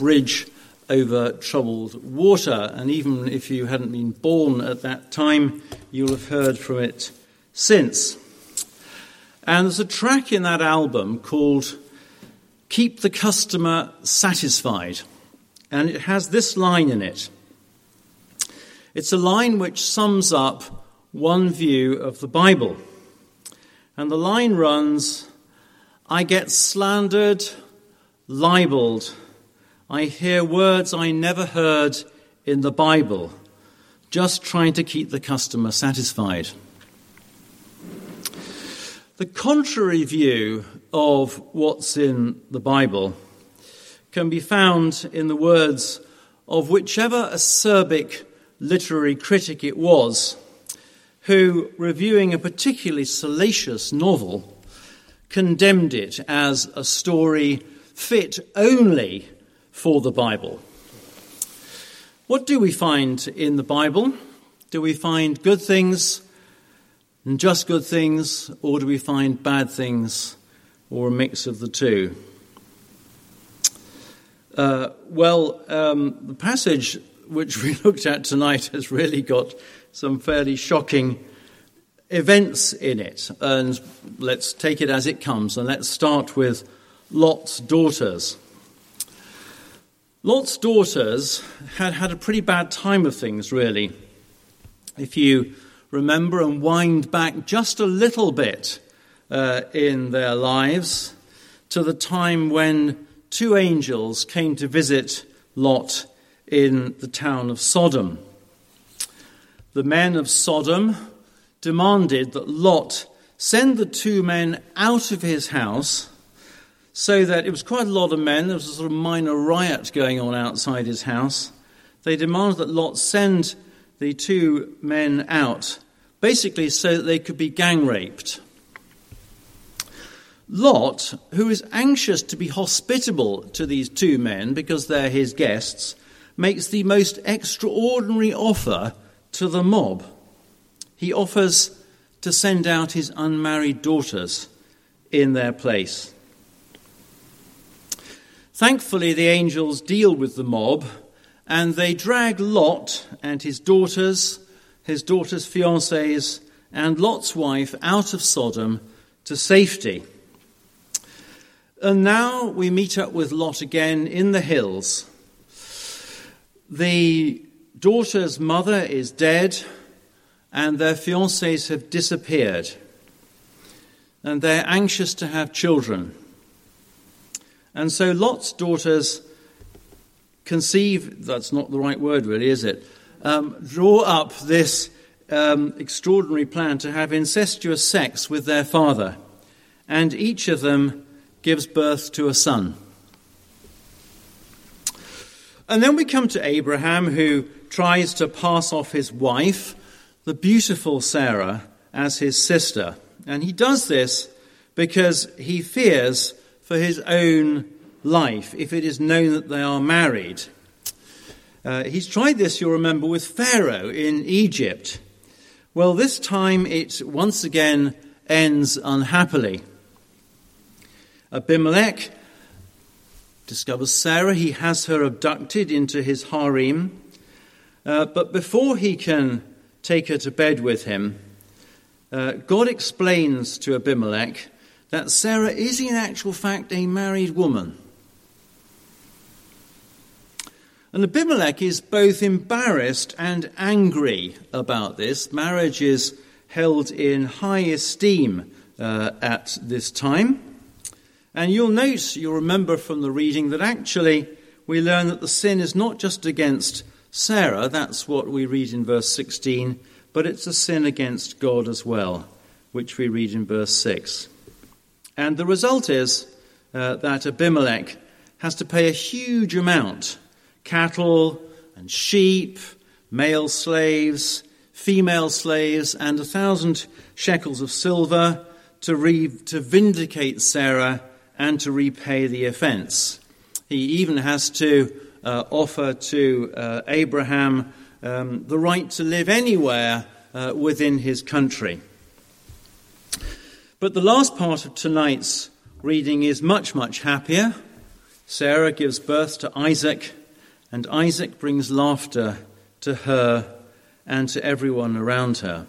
bridge over troubled water. And even if you hadn't been born at that time, you'll have heard from it since. And there's a track in that album called Keep the Customer Satisfied. And it has this line in it. It's a line which sums up one view of the Bible. And the line runs I get slandered, libeled. I hear words I never heard in the Bible, just trying to keep the customer satisfied. The contrary view of what's in the Bible can be found in the words of whichever acerbic literary critic it was who, reviewing a particularly salacious novel, condemned it as a story fit only for the Bible. What do we find in the Bible? Do we find good things and just good things, or do we find bad things, or a mix of the two? Uh, well, um, the passage which we looked at tonight has really got some fairly shocking events in it. And let's take it as it comes, and let's start with Lot's daughters. Lot's daughters had had a pretty bad time of things, really. If you remember and wind back just a little bit uh, in their lives to the time when two angels came to visit Lot in the town of Sodom. The men of Sodom demanded that Lot send the two men out of his house so that it was quite a lot of men. There was a sort of minor riot going on outside his house. They demanded that Lot send the two men out, basically so that they could be gang raped. Lot, who is anxious to be hospitable to these two men because they're his guests, makes the most extraordinary offer to the mob. He offers to send out his unmarried daughters in their place. Thankfully, the angels deal with the mob and they drag Lot and his daughters, his daughters' fiancés, and Lot's wife out of Sodom to safety. And now we meet up with Lot again in the hills. The daughter's mother is dead, and their fiancés have disappeared. And they're anxious to have children. And so Lot's daughters conceive, that's not the right word really, is it? Um, draw up this um, extraordinary plan to have incestuous sex with their father. And each of them gives birth to a son. And then we come to Abraham, who tries to pass off his wife, the beautiful Sarah, as his sister. And he does this because he fears for his own life if it is known that they are married. Uh, he's tried this, you'll remember, with Pharaoh in Egypt. Well, this time it once again ends unhappily. Abimelech discovers Sarah. He has her abducted into his harem. Uh, but before he can take her to bed with him, uh, God explains to Abimelech that Sarah is, in actual fact, a married woman. And Abimelech is both embarrassed and angry about this. Marriage is held in high esteem uh, at this time. And you'll note, you'll remember from the reading, that actually we learn that the sin is not just against Sarah, that's what we read in verse 16, but it's a sin against God as well, which we read in verse 6. And the result is uh, that Abimelech has to pay a huge amount cattle and sheep, male slaves, female slaves, and a thousand shekels of silver to, re- to vindicate Sarah and to repay the offense. He even has to uh, offer to uh, Abraham um, the right to live anywhere uh, within his country. But the last part of tonight's reading is much, much happier Sarah gives birth to Isaac, and Isaac brings laughter to her and to everyone around her.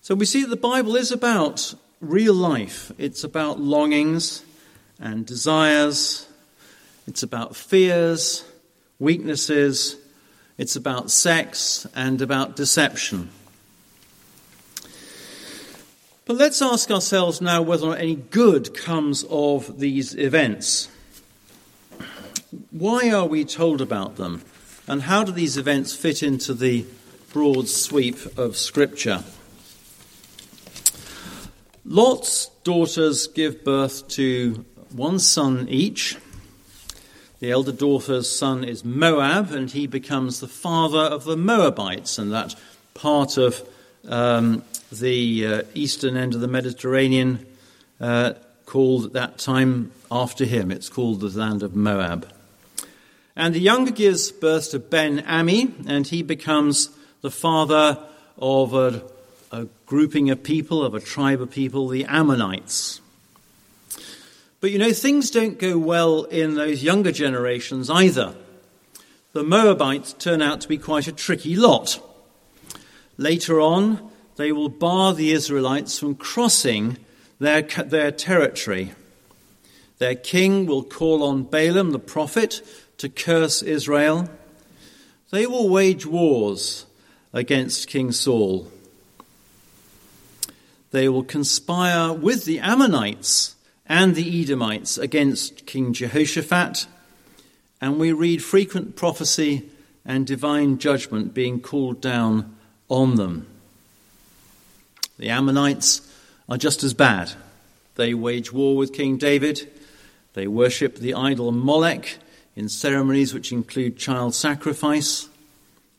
So we see that the Bible is about real life. It's about longings and desires. It's about fears, weaknesses. It's about sex and about deception. But let's ask ourselves now whether or not any good comes of these events. Why are we told about them? And how do these events fit into the broad sweep of Scripture? Lot's daughters give birth to one son each. The elder daughter's son is Moab, and he becomes the father of the Moabites, and that part of um, the uh, eastern end of the Mediterranean uh, called at that time after him. It's called the land of Moab. And the younger gives birth to Ben Ami, and he becomes the father of a a grouping of people, of a tribe of people, the Ammonites. But you know, things don't go well in those younger generations either. The Moabites turn out to be quite a tricky lot. Later on, they will bar the Israelites from crossing their, their territory. Their king will call on Balaam the prophet to curse Israel. They will wage wars against King Saul. They will conspire with the Ammonites and the Edomites against King Jehoshaphat, and we read frequent prophecy and divine judgment being called down on them. The Ammonites are just as bad. They wage war with King David. They worship the idol Molech in ceremonies which include child sacrifice.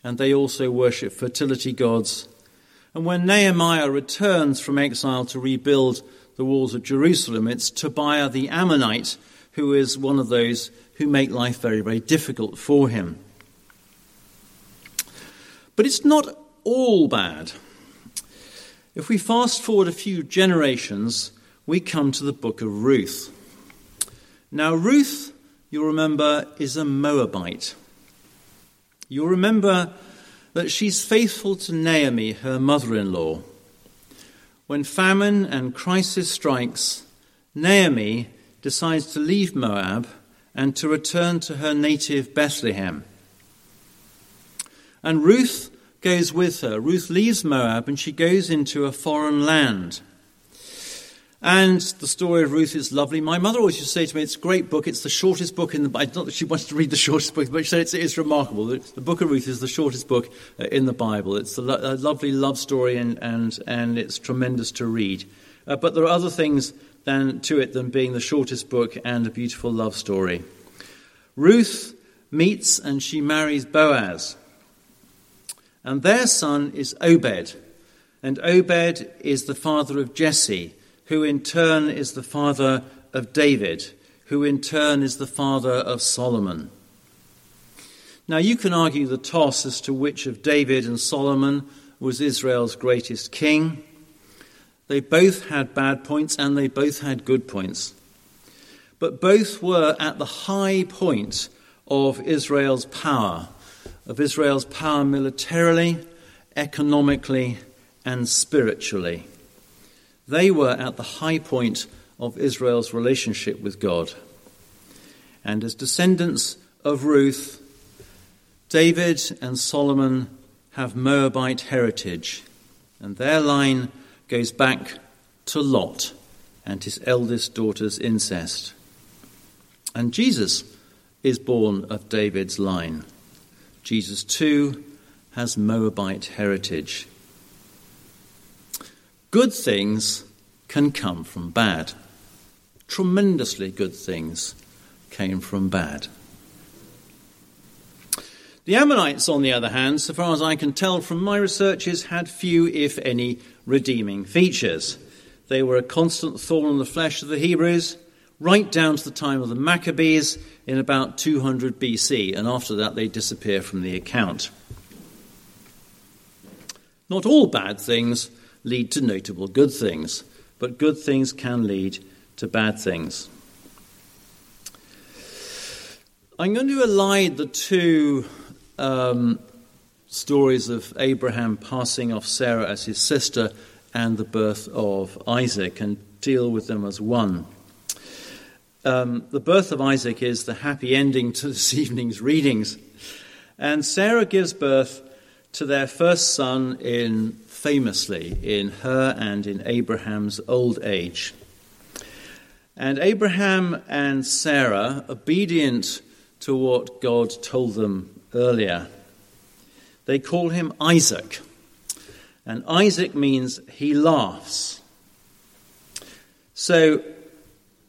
And they also worship fertility gods and when Nehemiah returns from exile to rebuild the walls of Jerusalem, it's Tobiah the Ammonite who is one of those who make life very, very difficult for him. But it's not all bad. If we fast forward a few generations, we come to the book of Ruth. Now, Ruth, you'll remember, is a Moabite. You'll remember that she's faithful to Naomi, her mother in law. When famine and crisis strikes, Naomi decides to leave Moab and to return to her native Bethlehem. And Ruth goes with her. Ruth leaves Moab and she goes into a foreign land. And the story of Ruth is lovely. My mother always used to say to me, it's a great book. It's the shortest book in the Bible. Not that she wanted to read the shortest book, but she said it's, it's remarkable. The, book of Ruth is the shortest book uh, in the Bible. It's a, lo- a, lovely love story and, and, and it's tremendous to read. Uh, but there are other things than, to it than being the shortest book and a beautiful love story. Ruth meets and she marries Boaz. And their son is Obed. And Obed is the father of Jesse who in turn is the father of David, who in turn is the father of Solomon. Now, you can argue the toss as to which of David and Solomon was Israel's greatest king. They both had bad points and they both had good points. But both were at the high point of Israel's power, of Israel's power militarily, economically, and spiritually. They were at the high point of Israel's relationship with God. And as descendants of Ruth, David and Solomon have Moabite heritage, and their line goes back to Lot and his eldest daughter's incest. And Jesus is born of David's line. Jesus, too, has Moabite heritage. Good things can come from bad. Tremendously good things came from bad. The Ammonites, on the other hand, so far as I can tell from my researches, had few, if any, redeeming features. They were a constant thorn in the flesh of the Hebrews, right down to the time of the Maccabees in about 200 BC, and after that they disappear from the account. Not all bad things lead to notable good things, but good things can lead to bad things. I'm going to elide the two um, stories of Abraham passing off Sarah as his sister and the birth of Isaac and deal with them as one. Um, the birth of Isaac is the happy ending to this evening's readings. And Sarah gives birth to their first son in famously in her and in Abraham's old age. And Abraham and Sarah, obedient to what God told them earlier, they call him Isaac. And Isaac means he laughs. So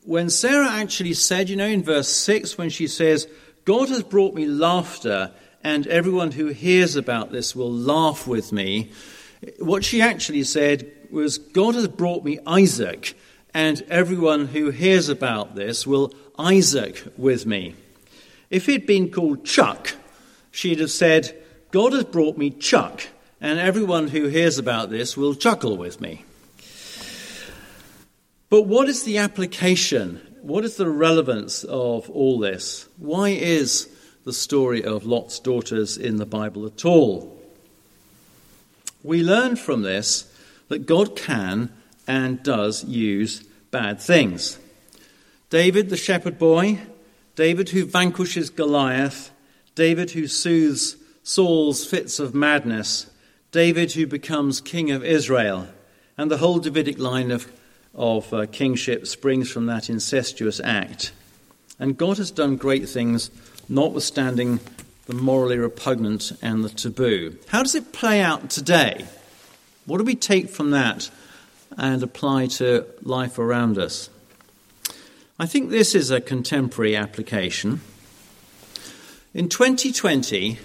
when Sarah actually said, you know, in verse 6, when she says, God has brought me laughter, and everyone who hears about this will laugh with me, what she actually said was, God has brought me Isaac, and everyone who hears about this will Isaac with me. If he'd been called Chuck, she'd have said, God has brought me Chuck, and everyone who hears about this will chuckle with me. But what is the application? What is the relevance of all this? Why is the story of Lot's daughters in the Bible at all? We learn from this that God can and does use bad things. David, the shepherd boy, David who vanquishes Goliath, David who soothes Saul's fits of madness, David who becomes king of Israel, and the whole Davidic line of of uh, kingship springs from that incestuous act. And God has done great things, notwithstanding the morally repugnant and the taboo. How does it play out today? What do we take from that and apply to life around us? I think this is a contemporary application. In 2020,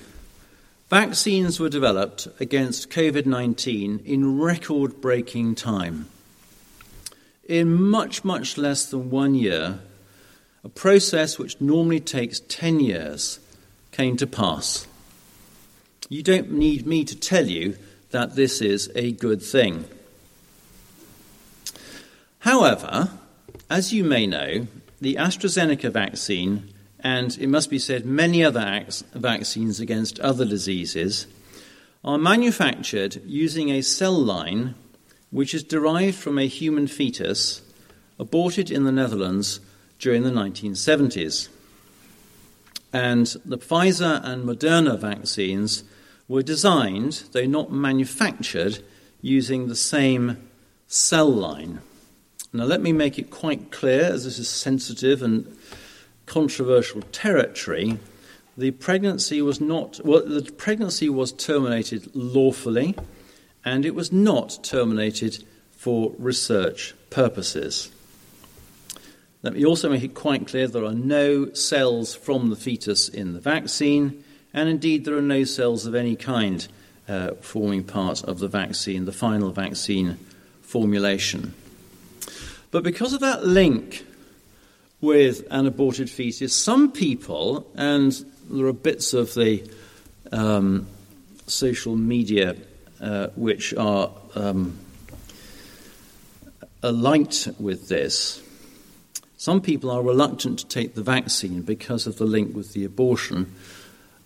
vaccines were developed against COVID 19 in record breaking time in much, much less than one year, a process which normally takes 10 years came to pass. You don't need me to tell you that this is a good thing. However, as you may know, the AstraZeneca vaccine, and it must be said many other vaccines against other diseases, are manufactured using a cell line which is derived from a human fetus aborted in the Netherlands during the 1970s. And the Pfizer and Moderna vaccines were designed, though not manufactured, using the same cell line. Now, let me make it quite clear, as this is sensitive and controversial territory. The pregnancy was not well. The pregnancy was terminated lawfully and it was not terminated for research purposes. Let me also make it quite clear there are no cells from the fetus in the vaccine, and indeed there are no cells of any kind uh, forming part of the vaccine, the final vaccine formulation. But because of that link with an aborted fetus, some people, and there are bits of the um, social media uh, which are um, alight with this. Some people are reluctant to take the vaccine because of the link with the abortion,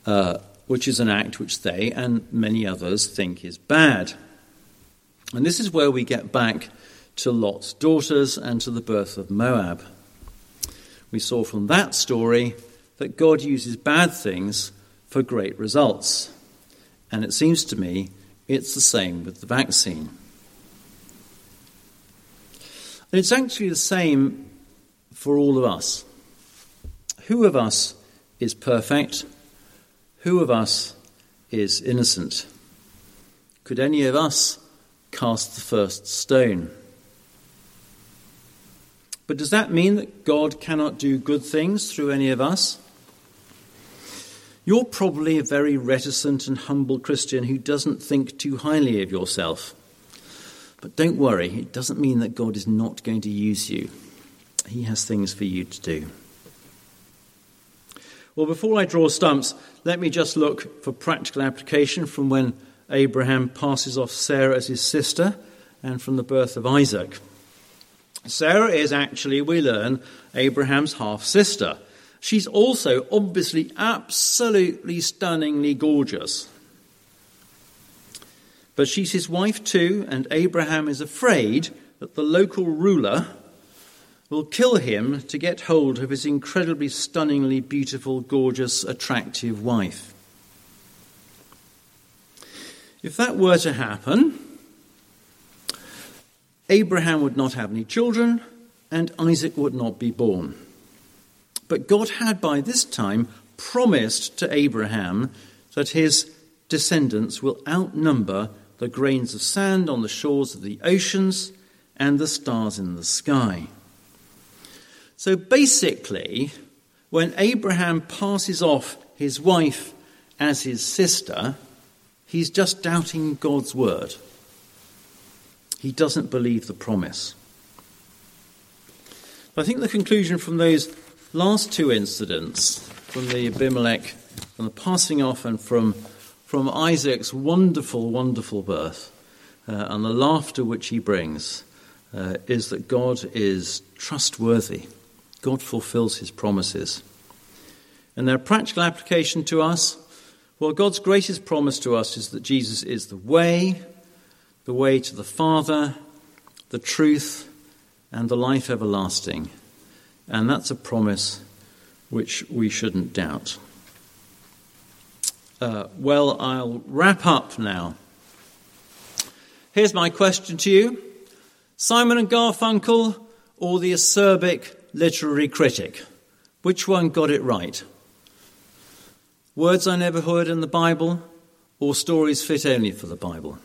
uh, which is an act which they and many others think is bad. And this is where we get back to Lot's daughters and to the birth of Moab. We saw from that story that God uses bad things for great results. And it seems to me it's the same with the vaccine. And it's actually the same for all of us. Who of us is perfect? Who of us is innocent? Could any of us cast the first stone? But does that mean that God cannot do good things through any of us? You're probably a very reticent and humble Christian who doesn't think too highly of yourself. But don't worry, it doesn't mean that God is not going to use you. He has things for you to do. Well, before I draw stumps, let me just look for practical application from when Abraham passes off Sarah as his sister and from the birth of Isaac. Sarah is actually, we learn, Abraham's half sister. She's also obviously absolutely stunningly gorgeous. But she's his wife too, and Abraham is afraid that the local ruler will kill him to get hold of his incredibly stunningly beautiful, gorgeous, attractive wife. If that were to happen, Abraham would not have any children, and Isaac would not be born. But God had by this time promised to Abraham that his descendants will outnumber the grains of sand on the shores of the oceans and the stars in the sky. So basically, when Abraham passes off his wife as his sister, he's just doubting God's word. He doesn't believe the promise. I think the conclusion from those last two incidents, from the Abimelech, from the passing off, and from, from Isaac's wonderful, wonderful birth, uh, and the laughter which he brings, uh, is that God is trustworthy. God fulfills his promises. And their practical application to us well, God's greatest promise to us is that Jesus is the way, the way to the Father, the truth, and the life everlasting. And that's a promise which we shouldn't doubt. Uh, well, I'll wrap up now. Here's my question to you Simon and Garfunkel or the acerbic literary critic? Which one got it right? Words I never heard in the Bible or stories fit only for the Bible?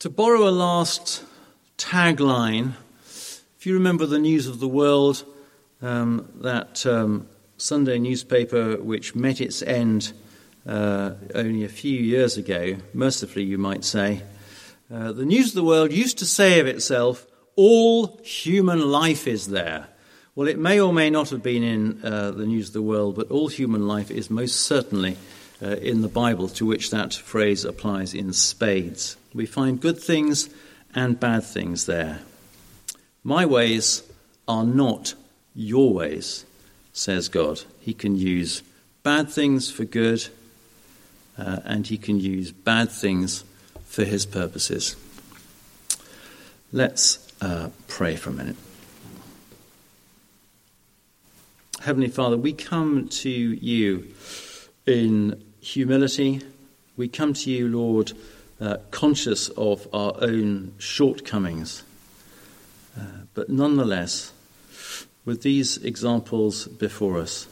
To borrow a last tagline if you remember the News of the World, um, that um, Sunday newspaper which met its end uh, only a few years ago, mercifully you might say, uh, the News of the World used to say of itself, all human life is there. Well, it may or may not have been in uh, the News of the World, but all human life is most certainly uh, in the Bible, to which that phrase applies in spades. We find good things and bad things there. My ways are not your ways, says God. He can use bad things for good, uh, and he can use bad things for his purposes. Let's uh, pray for a minute. Heavenly Father, we come to you in humility. We come to you, Lord, uh, conscious of our own shortcomings. Uh, but nonetheless, with these examples before us,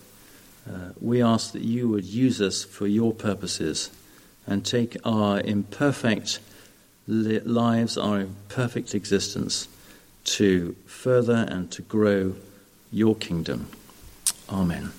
uh, we ask that you would use us for your purposes and take our imperfect lives, our imperfect existence, to further and to grow your kingdom. Amen.